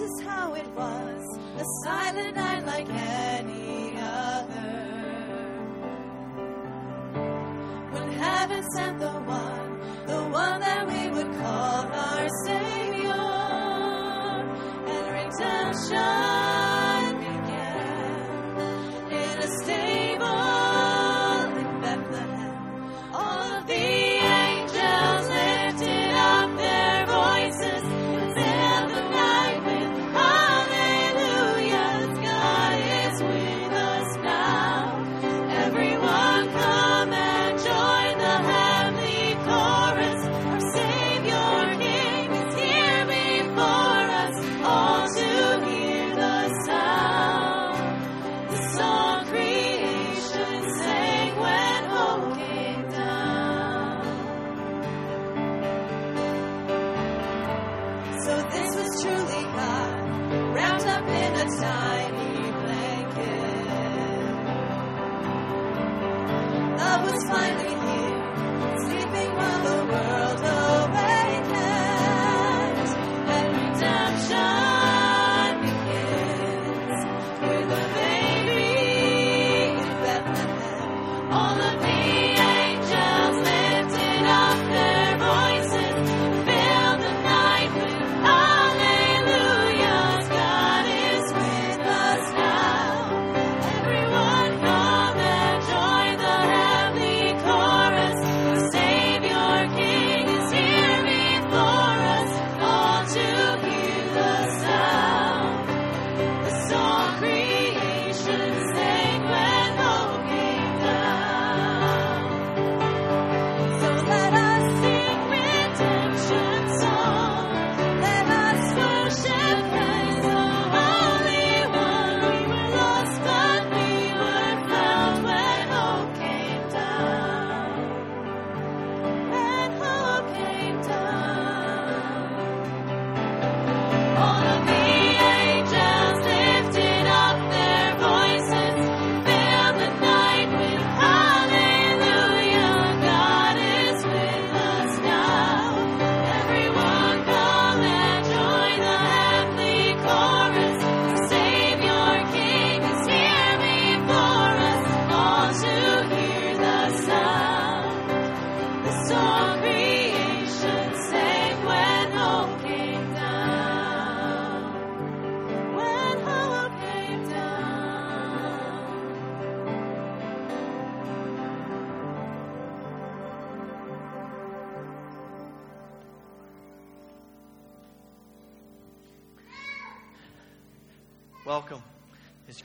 is how it was, a silent night like any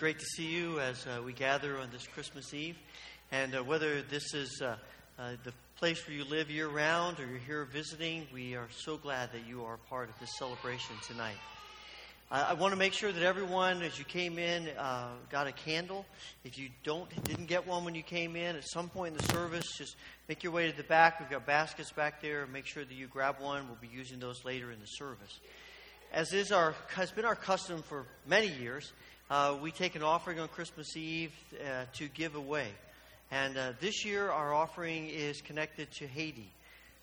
great to see you as uh, we gather on this Christmas Eve. And uh, whether this is uh, uh, the place where you live year round or you're here visiting, we are so glad that you are a part of this celebration tonight. I want to make sure that everyone, as you came in, uh, got a candle. If you don't, didn't get one when you came in, at some point in the service, just make your way to the back. We've got baskets back there. Make sure that you grab one. We'll be using those later in the service. As is our has been our custom for many years, uh, we take an offering on Christmas Eve uh, to give away. And uh, this year, our offering is connected to Haiti.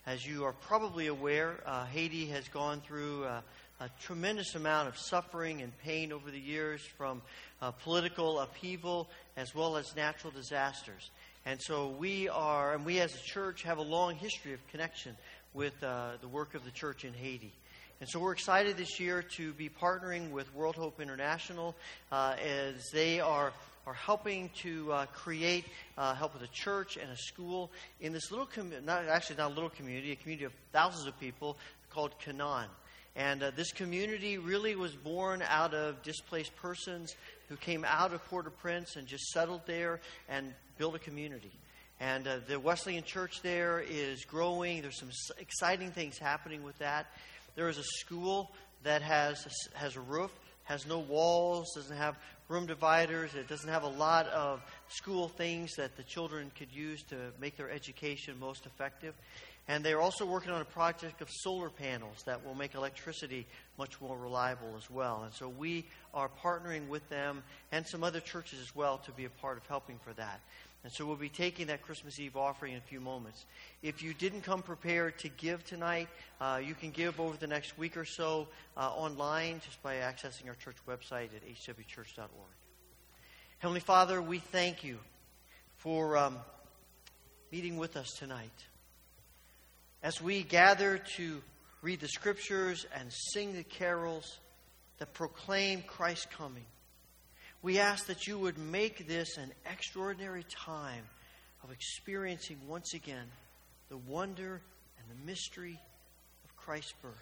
As you are probably aware, uh, Haiti has gone through uh, a tremendous amount of suffering and pain over the years from uh, political upheaval as well as natural disasters. And so we are, and we as a church have a long history of connection with the work of the church in Haiti. And so we're excited this year to be partnering with World Hope International uh, as they are are helping to uh, create uh, help with a church and a school in this little community, not actually not a little community, a community of thousands of people called Canaan. And uh, this community really was born out of displaced persons who came out of Port-au-Prince and just settled there and built a community. And uh, the Wesleyan Church there is growing. There's some exciting things happening with that. There is a school that has has a roof, has no walls, doesn't have room dividers. It doesn't have a lot of school things that the children could use to make their education most effective. And they're also working on a project of solar panels that will make electricity much more reliable as well. And so we are partnering with them and some other churches as well to be a part of helping for that. And so we'll be taking that Christmas Eve offering in a few moments. If you didn't come prepared to give tonight, uh, you can give over the next week or so uh, online just by accessing our church website at hwchurch.org. Heavenly Father, we thank you for um, meeting with us tonight. As we gather to read the scriptures and sing the carols that proclaim Christ's coming, we ask that you would make this an extraordinary time of experiencing once again the wonder and the mystery of Christ's birth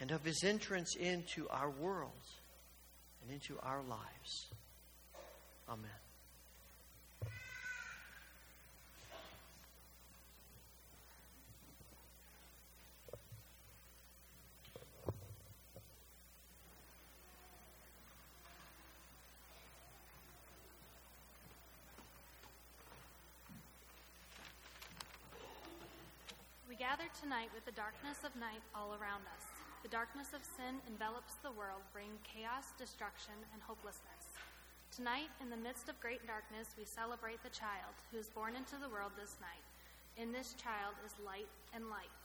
and of his entrance into our world and into our lives. Amen. Gather tonight with the darkness of night all around us. The darkness of sin envelops the world, bringing chaos, destruction, and hopelessness. Tonight, in the midst of great darkness, we celebrate the child who is born into the world this night. In this child is light and life.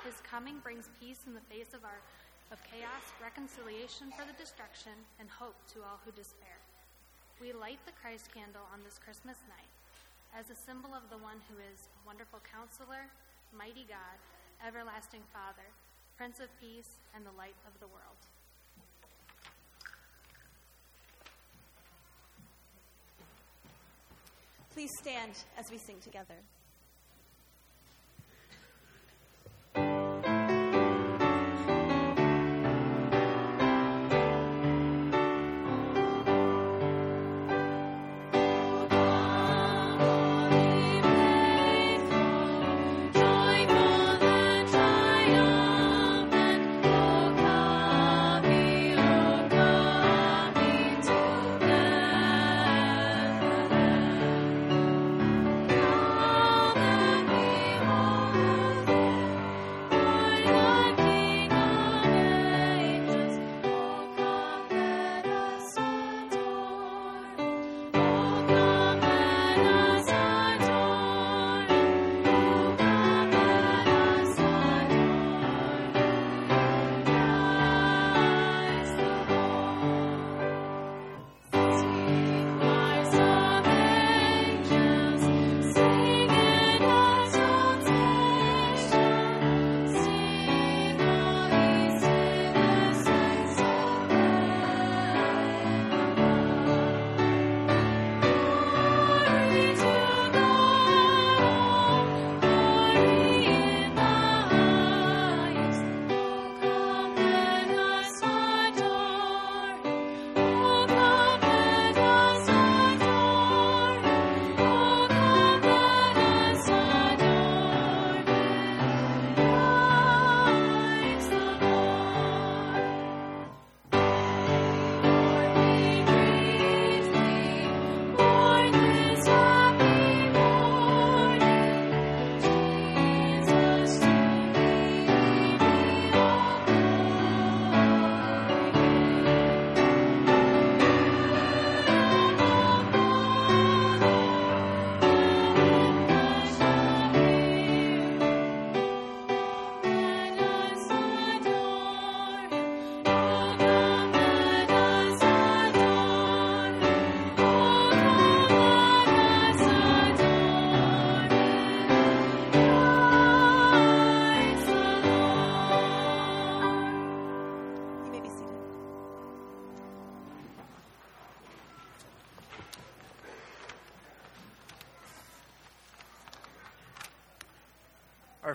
His coming brings peace in the face of our of chaos, reconciliation for the destruction, and hope to all who despair. We light the Christ candle on this Christmas night as a symbol of the one who is a wonderful counselor, mighty God, everlasting Father, Prince of Peace, and the light of the world. Please stand as we sing together.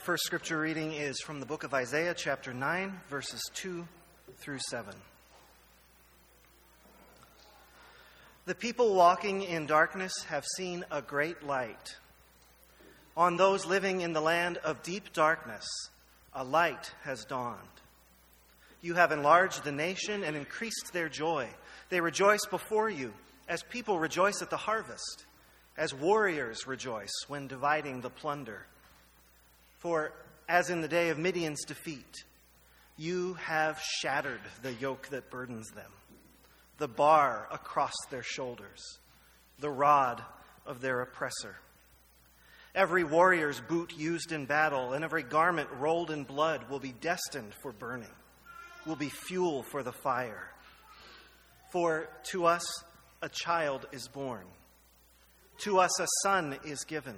First scripture reading is from the book of Isaiah, chapter 9, verses 2 through 7. The people walking in darkness have seen a great light. On those living in the land of deep darkness, a light has dawned. You have enlarged the nation and increased their joy. They rejoice before you as people rejoice at the harvest, as warriors rejoice when dividing the plunder. For as in the day of Midian's defeat, you have shattered the yoke that burdens them, the bar across their shoulders, the rod of their oppressor. Every warrior's boot used in battle and every garment rolled in blood will be destined for burning, will be fuel for the fire. For to us a child is born, to us a son is given,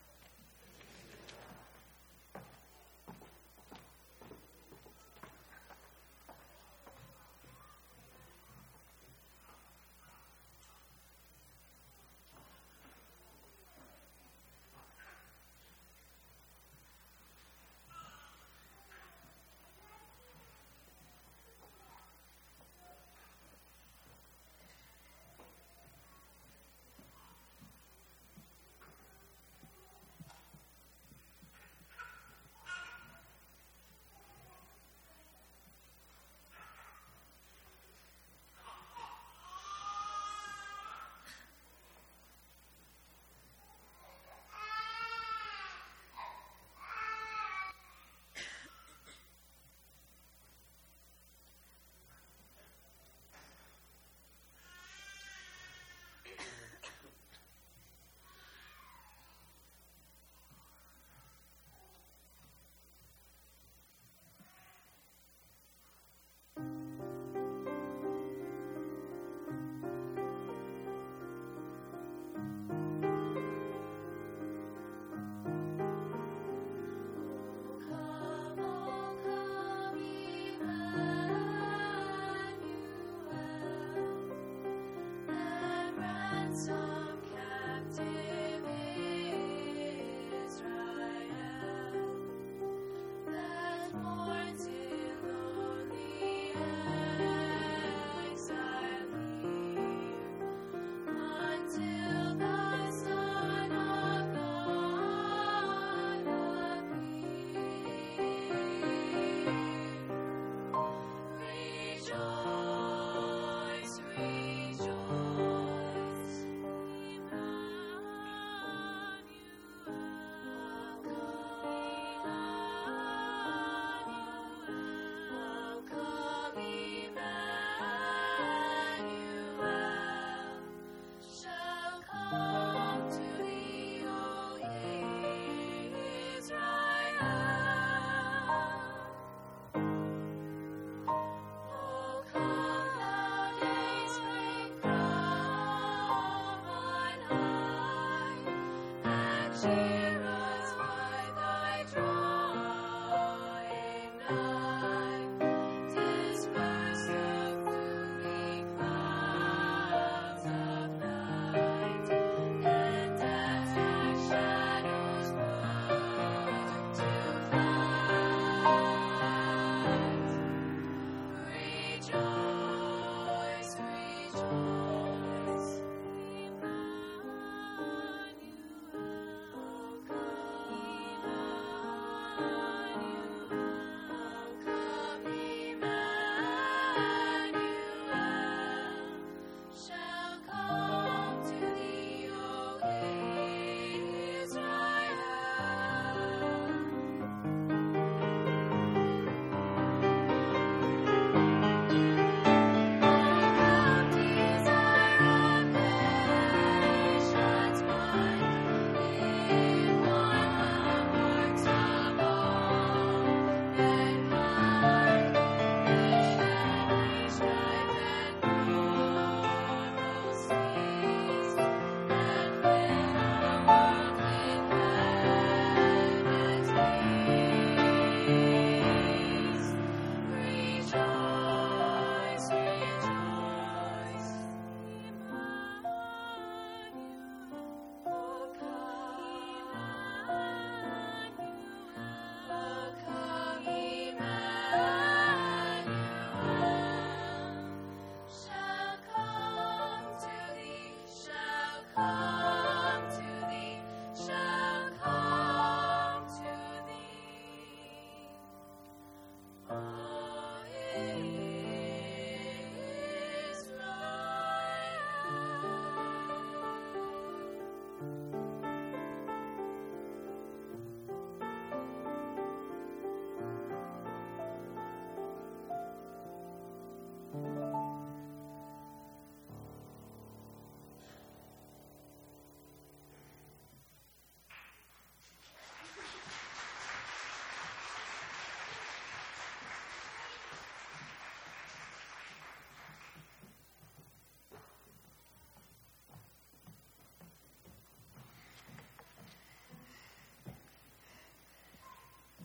And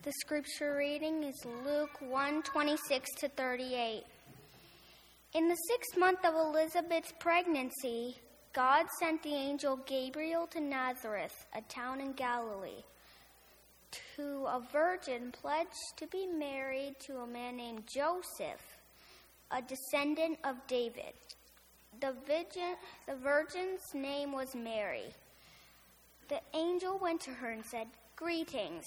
The scripture reading is Luke 1 26 to 38. In the sixth month of Elizabeth's pregnancy, God sent the angel Gabriel to Nazareth, a town in Galilee, to a virgin pledged to be married to a man named Joseph, a descendant of David. The virgin, the virgin's name was Mary. The angel went to her and said, Greetings,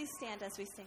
Please stand as we sing.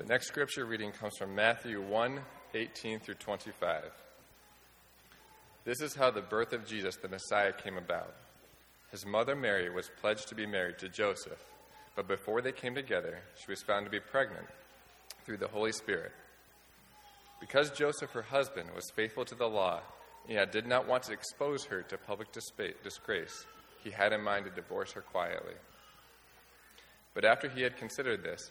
The next scripture reading comes from Matthew 1 18 through 25. This is how the birth of Jesus, the Messiah, came about. His mother Mary was pledged to be married to Joseph, but before they came together, she was found to be pregnant through the Holy Spirit. Because Joseph, her husband, was faithful to the law, and yet did not want to expose her to public disgrace, he had in mind to divorce her quietly. But after he had considered this,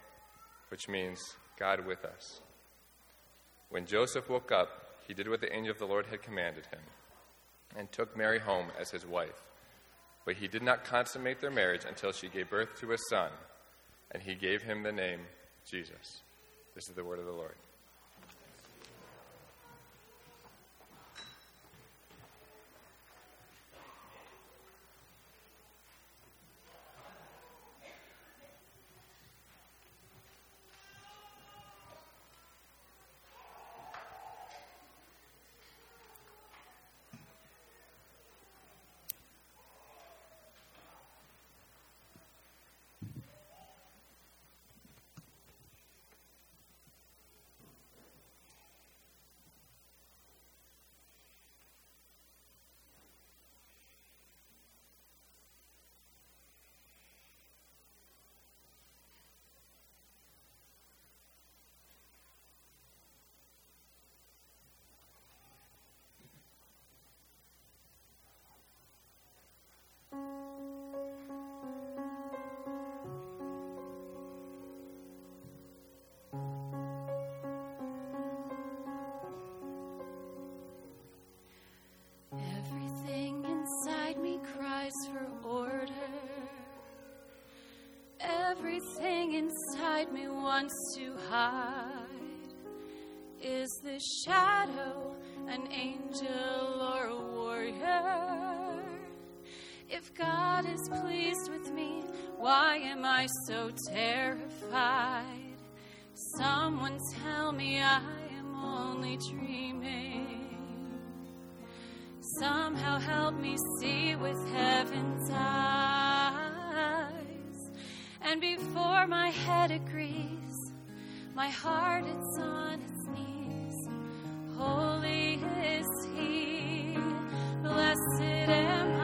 which means God with us. When Joseph woke up, he did what the angel of the Lord had commanded him and took Mary home as his wife. But he did not consummate their marriage until she gave birth to a son, and he gave him the name Jesus. This is the word of the Lord. Shadow an angel or a warrior? If God is pleased with me, why am I so terrified? Someone tell me I am only dreaming. Somehow help me see with heaven's eyes. And before my head agrees, my heart is on its knees. Holy is He, blessed am I,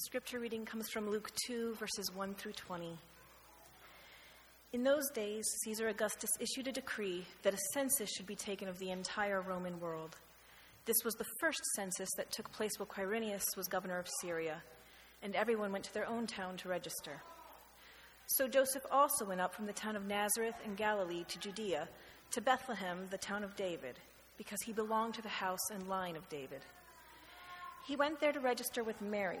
The scripture reading comes from Luke 2, verses 1 through 20. In those days, Caesar Augustus issued a decree that a census should be taken of the entire Roman world. This was the first census that took place while Quirinius was governor of Syria, and everyone went to their own town to register. So Joseph also went up from the town of Nazareth in Galilee to Judea, to Bethlehem, the town of David, because he belonged to the house and line of David. He went there to register with Mary,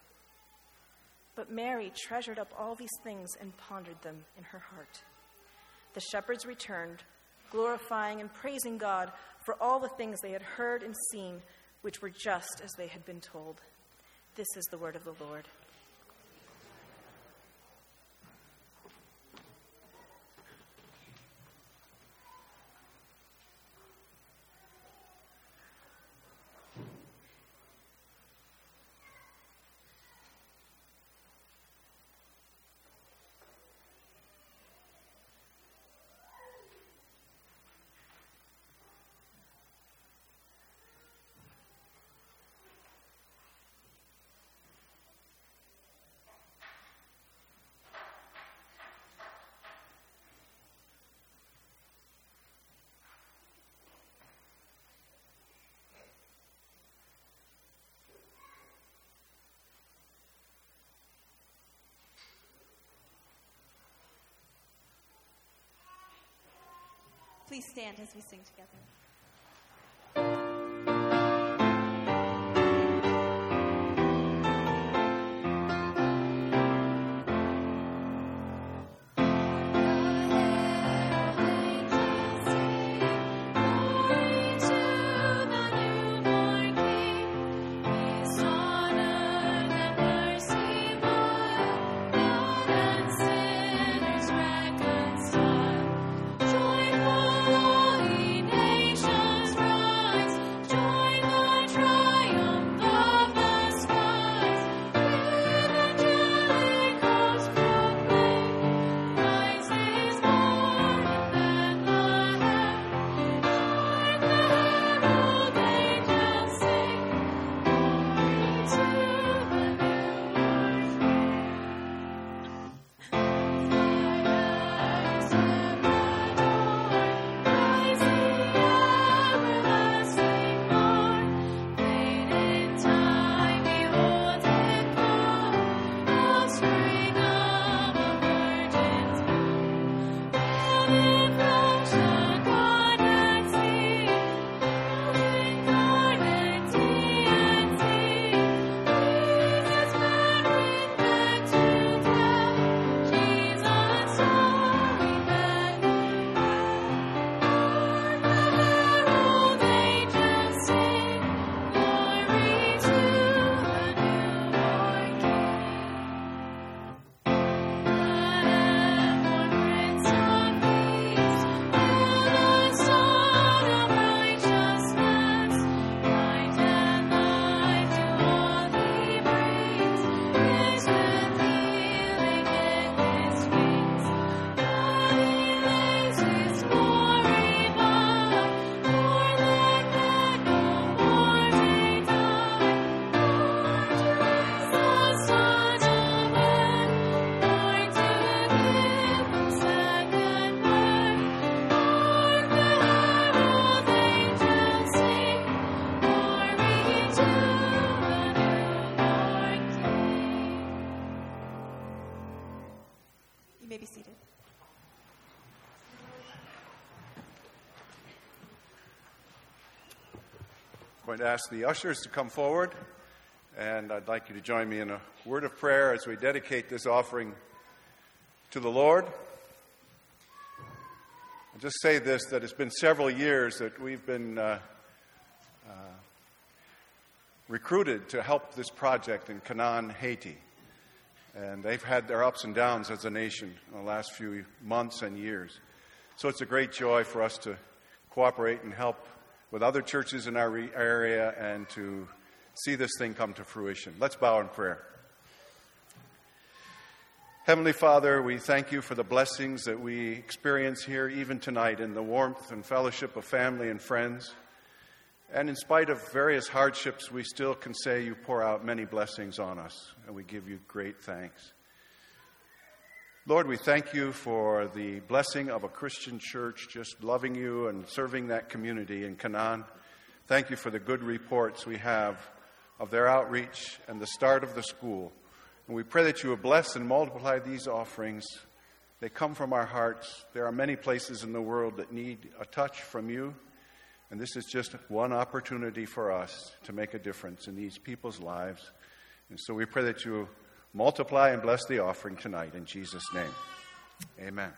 But Mary treasured up all these things and pondered them in her heart. The shepherds returned, glorifying and praising God for all the things they had heard and seen, which were just as they had been told. This is the word of the Lord. Please stand as we sing together. Going to ask the ushers to come forward, and I'd like you to join me in a word of prayer as we dedicate this offering to the Lord. I'll just say this that it's been several years that we've been uh, uh, recruited to help this project in Canaan, Haiti. And they've had their ups and downs as a nation in the last few months and years. So it's a great joy for us to cooperate and help with other churches in our area and to see this thing come to fruition. Let's bow in prayer. Heavenly Father, we thank you for the blessings that we experience here, even tonight, in the warmth and fellowship of family and friends. And in spite of various hardships, we still can say you pour out many blessings on us, and we give you great thanks. Lord, we thank you for the blessing of a Christian church just loving you and serving that community in Canaan. Thank you for the good reports we have of their outreach and the start of the school. And we pray that you will bless and multiply these offerings. They come from our hearts. There are many places in the world that need a touch from you. And this is just one opportunity for us to make a difference in these people's lives. And so we pray that you multiply and bless the offering tonight in Jesus' name. Amen.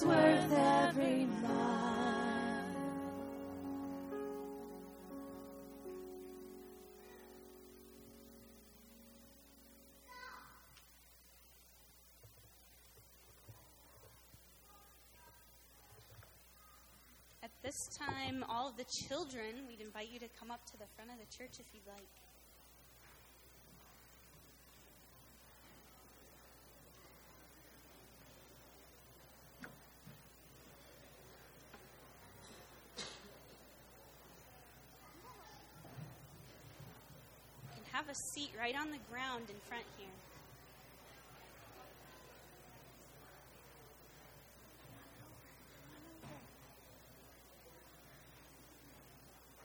Was worth every mile. At this time, all of the children, we'd invite you to come up to the front of the church if you'd like. have a seat right on the ground in front here.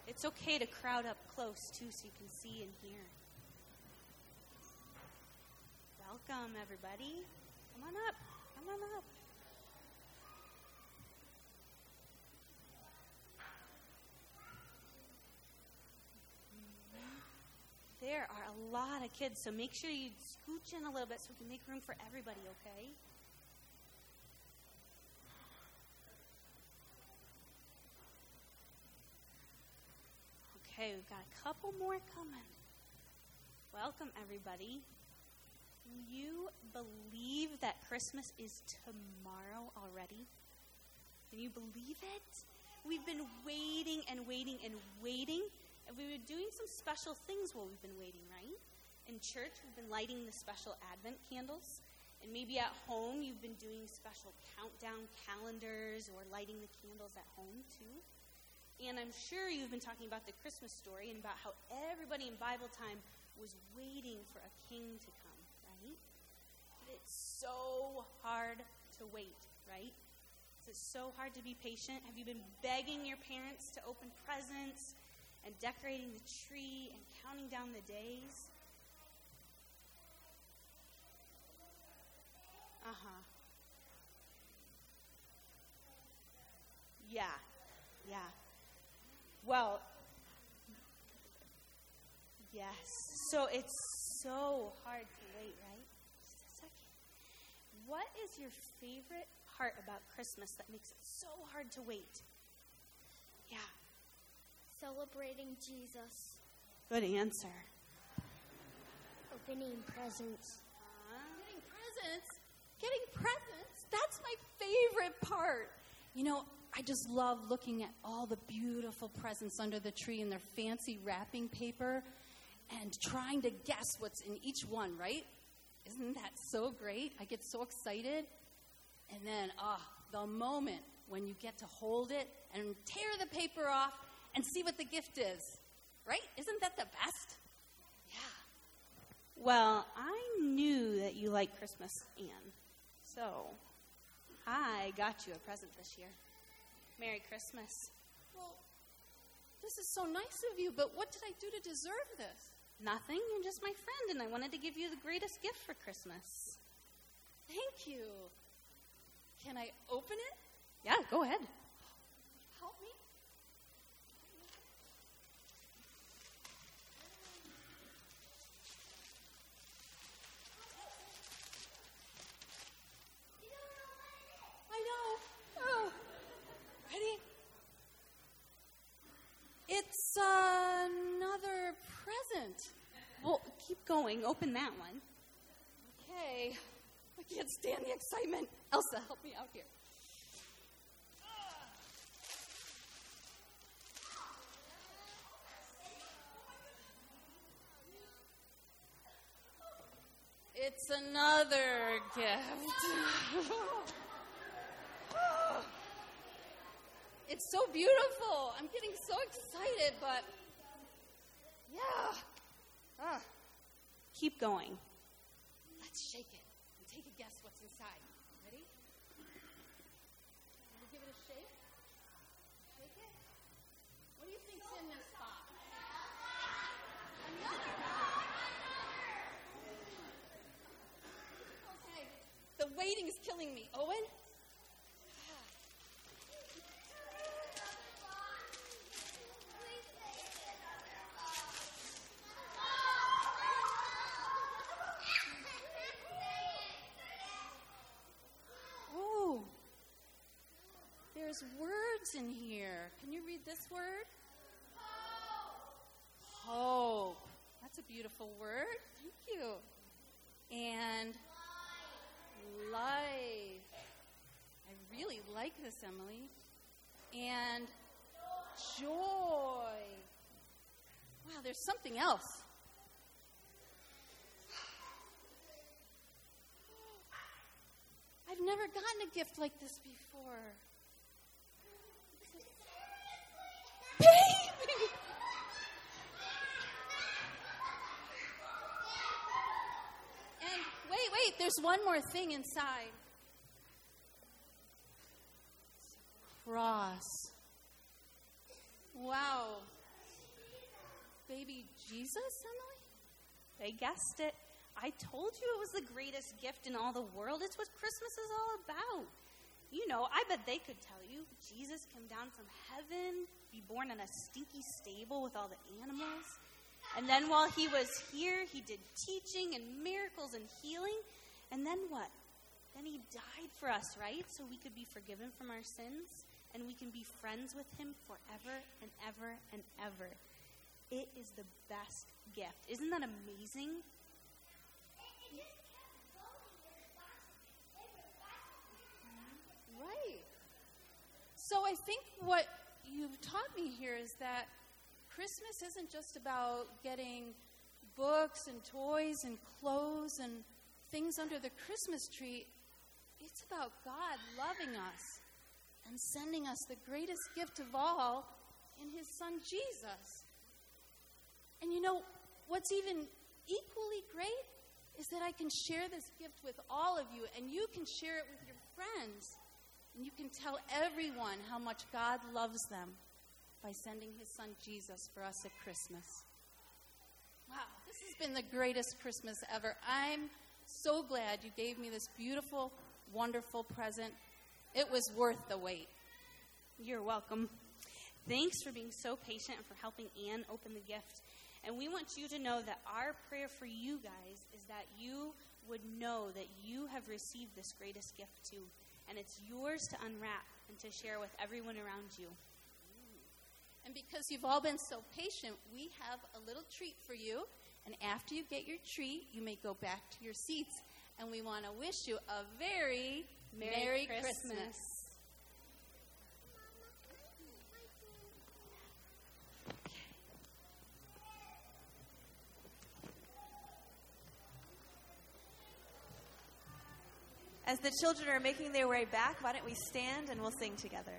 It's okay to crowd up close too so you can see and hear. Welcome, everybody. Come on up. Come on up. There are a lot of kids, so make sure you scooch in a little bit so we can make room for everybody, okay? Okay, we've got a couple more coming. Welcome, everybody. Can you believe that Christmas is tomorrow already? Can you believe it? We've been waiting and waiting and waiting, and we've been doing some special things while we've been waiting, right? In church, we've been lighting the special Advent candles, and maybe at home, you've been doing special countdown calendars or lighting the candles at home too. And I'm sure you've been talking about the Christmas story and about how everybody in Bible time was waiting for a king to come, right? But it's so hard to wait, right? It's so hard to be patient. Have you been begging your parents to open presents and decorating the tree and counting down the days? Uh huh. Yeah, yeah. Well, yes. So it's so hard to wait, right? Just a second. What is your favorite part about Christmas that makes it so hard to wait? Yeah. Celebrating Jesus, Good answer. opening presents. Getting presents. Getting presents. That's my favorite part. You know, I just love looking at all the beautiful presents under the tree and their fancy wrapping paper and trying to guess what's in each one, right? Isn't that so great? I get so excited. And then, ah, the moment when you get to hold it and tear the paper off and see what the gift is, right? Isn't that the best? Yeah. Well, I knew that you like Christmas, Anne. So I got you a present this year. Merry Christmas. Well, this is so nice of you, but what did I do to deserve this? Nothing. You're just my friend, and I wanted to give you the greatest gift for Christmas. Thank you. Can I open it? Yeah, go ahead. Help me? I know. Oh. Ready? It's another present. Well, keep going. Open that one. Okay. I can't stand the excitement. Elsa, help me out here. It's another gift. it's so beautiful. I'm getting so excited, but yeah. Ah, Keep going. let's shake it and take a guess what's inside. Ready? Can you give it a shake? Shake it? What do you think's in this box? Another box. Okay. The waiting is killing me. Owen? There's words in here. Can you read this word? Hope. That's a beautiful word. Thank you. And life. I really like this, Emily. And joy. Wow, there's something else. I've never gotten a gift like this before. Wait, there's one more thing inside. Cross. Wow. Baby Jesus, Emily? They guessed it. I told you it was the greatest gift in all the world. It's what Christmas is all about. You know, I bet they could tell you. Jesus came down from heaven, be born in a stinky stable with all the animals. And then while he was here, he did teaching and miracles and healing. And then what? Then he died for us, right? So we could be forgiven from our sins and we can be friends with him forever and ever and ever. It is the best gift. Isn't that amazing? Right. So I think what you've taught me here is that Christmas isn't just about getting books and toys and clothes and things under the Christmas tree. It's about God loving us and sending us the greatest gift of all in His Son Jesus. And you know, what's even equally great is that I can share this gift with all of you, and you can share it with your friends. And you can tell everyone how much God loves them by sending his son Jesus for us at Christmas. Wow, this has been the greatest Christmas ever. I'm so glad you gave me this beautiful, wonderful present. It was worth the wait. You're welcome. Thanks for being so patient and for helping Anne open the gift. And we want you to know that our prayer for you guys is that you would know that you have received this greatest gift too. And it's yours to unwrap and to share with everyone around you. And because you've all been so patient, we have a little treat for you. And after you get your treat, you may go back to your seats. And we want to wish you a very Merry, Merry Christmas. Christmas. As the children are making their way back, why don't we stand and we'll sing together?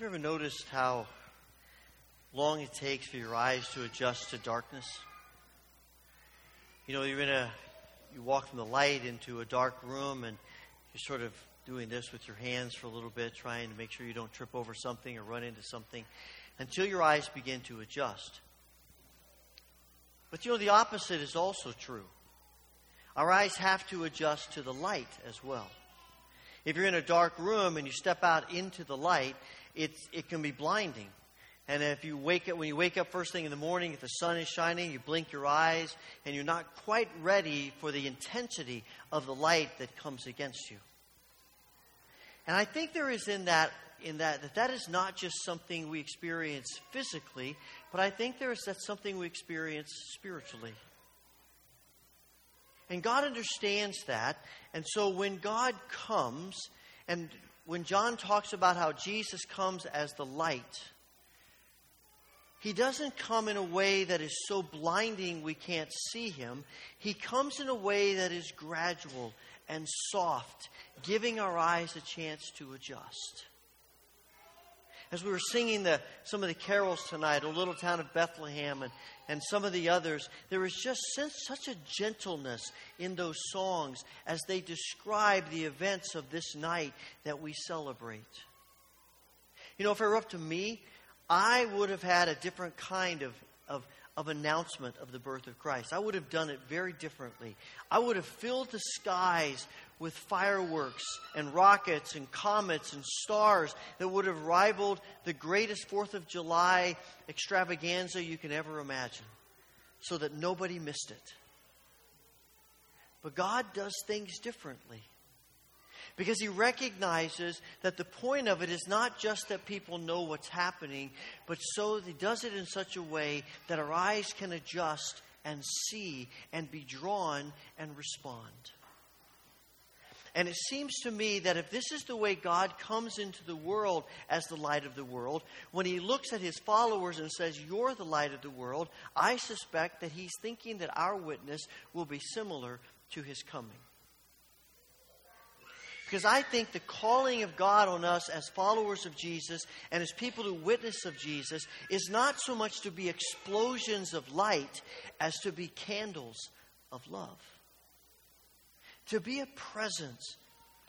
Have you ever noticed how long it takes for your eyes to adjust to darkness? You know, you're in a, you walk from the light into a dark room and you're sort of doing this with your hands for a little bit, trying to make sure you don't trip over something or run into something until your eyes begin to adjust. But you know, the opposite is also true. Our eyes have to adjust to the light as well. If you're in a dark room and you step out into the light, it's, it can be blinding. And if you wake up, when you wake up first thing in the morning, if the sun is shining, you blink your eyes, and you're not quite ready for the intensity of the light that comes against you. And I think there is in that in that that that is not just something we experience physically, but I think there is that something we experience spiritually. And God understands that. And so when God comes, and when John talks about how Jesus comes as the light, he doesn't come in a way that is so blinding we can't see him. He comes in a way that is gradual and soft, giving our eyes a chance to adjust. As we were singing the, some of the carols tonight, O Little Town of Bethlehem, and, and some of the others, there was just such a gentleness in those songs as they describe the events of this night that we celebrate. You know, if it were up to me, I would have had a different kind of, of, of announcement of the birth of Christ. I would have done it very differently. I would have filled the skies with fireworks and rockets and comets and stars that would have rivaled the greatest Fourth of July extravaganza you can ever imagine so that nobody missed it. But God does things differently because he recognizes that the point of it is not just that people know what's happening, but so he does it in such a way that our eyes can adjust and see and be drawn and respond. And it seems to me that if this is the way God comes into the world as the light of the world, when he looks at his followers and says, You're the light of the world, I suspect that he's thinking that our witness will be similar to his coming. Because I think the calling of God on us as followers of Jesus and as people who witness of Jesus is not so much to be explosions of light as to be candles of love. To be a presence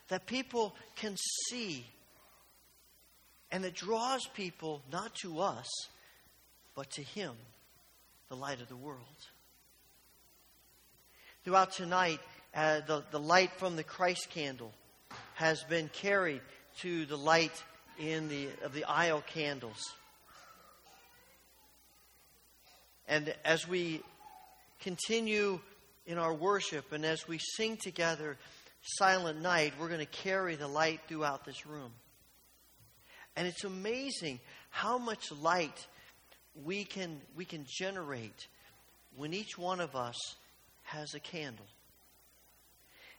that people can see and that draws people not to us, but to Him, the light of the world. Throughout tonight, uh, the, the light from the Christ candle has been carried to the light in the, of the aisle candles. And as we continue in our worship and as we sing together Silent Night, we're going to carry the light throughout this room. And it's amazing how much light we can, we can generate when each one of us has a candle.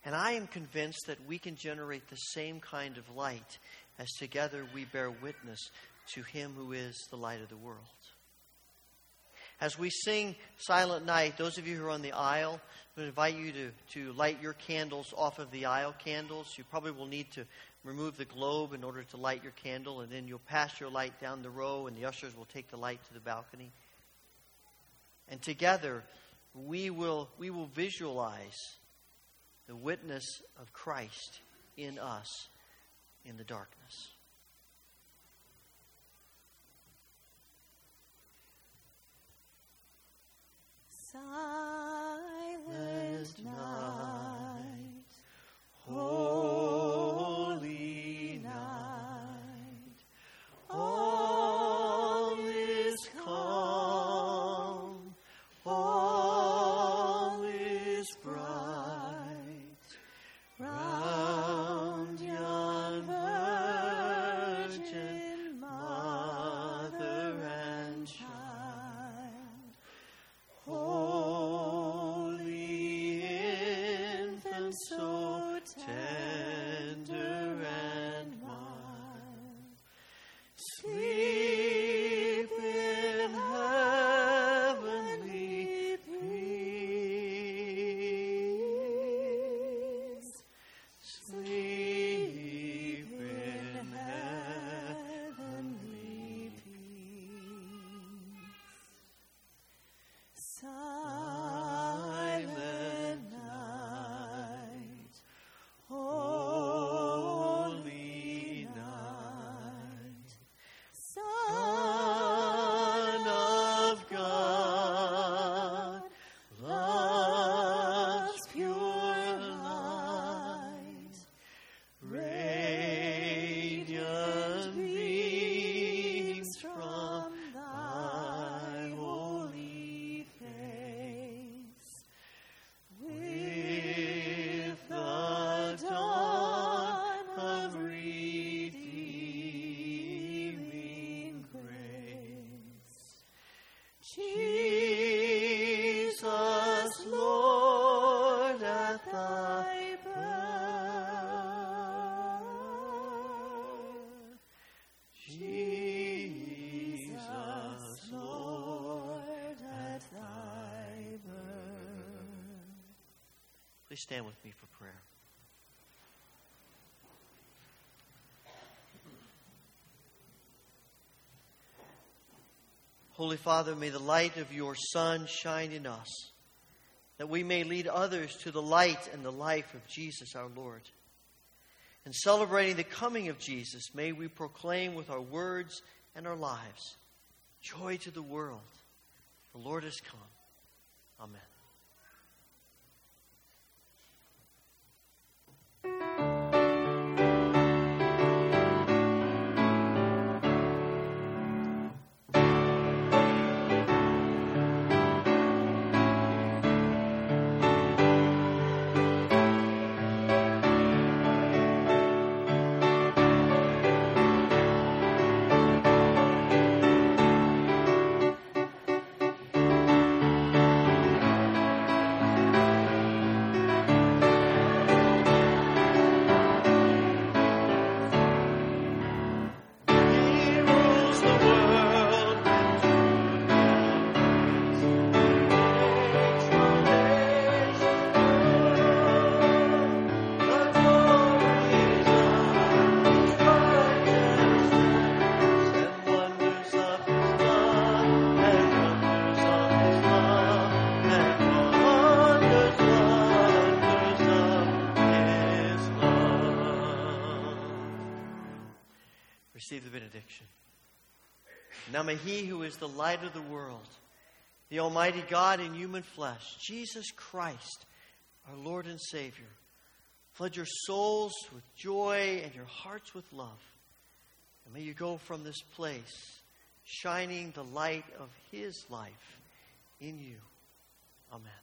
And I am convinced that we can generate the same kind of light as together we bear witness to Him who is the light of the world. As we sing Silent Night, those of you who are on the aisle, I would invite you to, to light your candles off of the aisle candles. You probably will need to remove the globe in order to light your candle, and then you'll pass your light down the row, and the ushers will take the light to the balcony. And together, we will, we will visualize the witness of Christ in us in the darkness. Silent night, holy stand with me for prayer. Holy Father, may the light of your Son shine in us, that we may lead others to the light and the life of Jesus our Lord. In celebrating the coming of Jesus, may we proclaim with our words and our lives joy to the world. The Lord has come. Now may he who is the light of the world, the Almighty God in human flesh, Jesus Christ, our Lord and Savior, flood your souls with joy and your hearts with love. And may you go from this place shining the light of his life in you. Amen.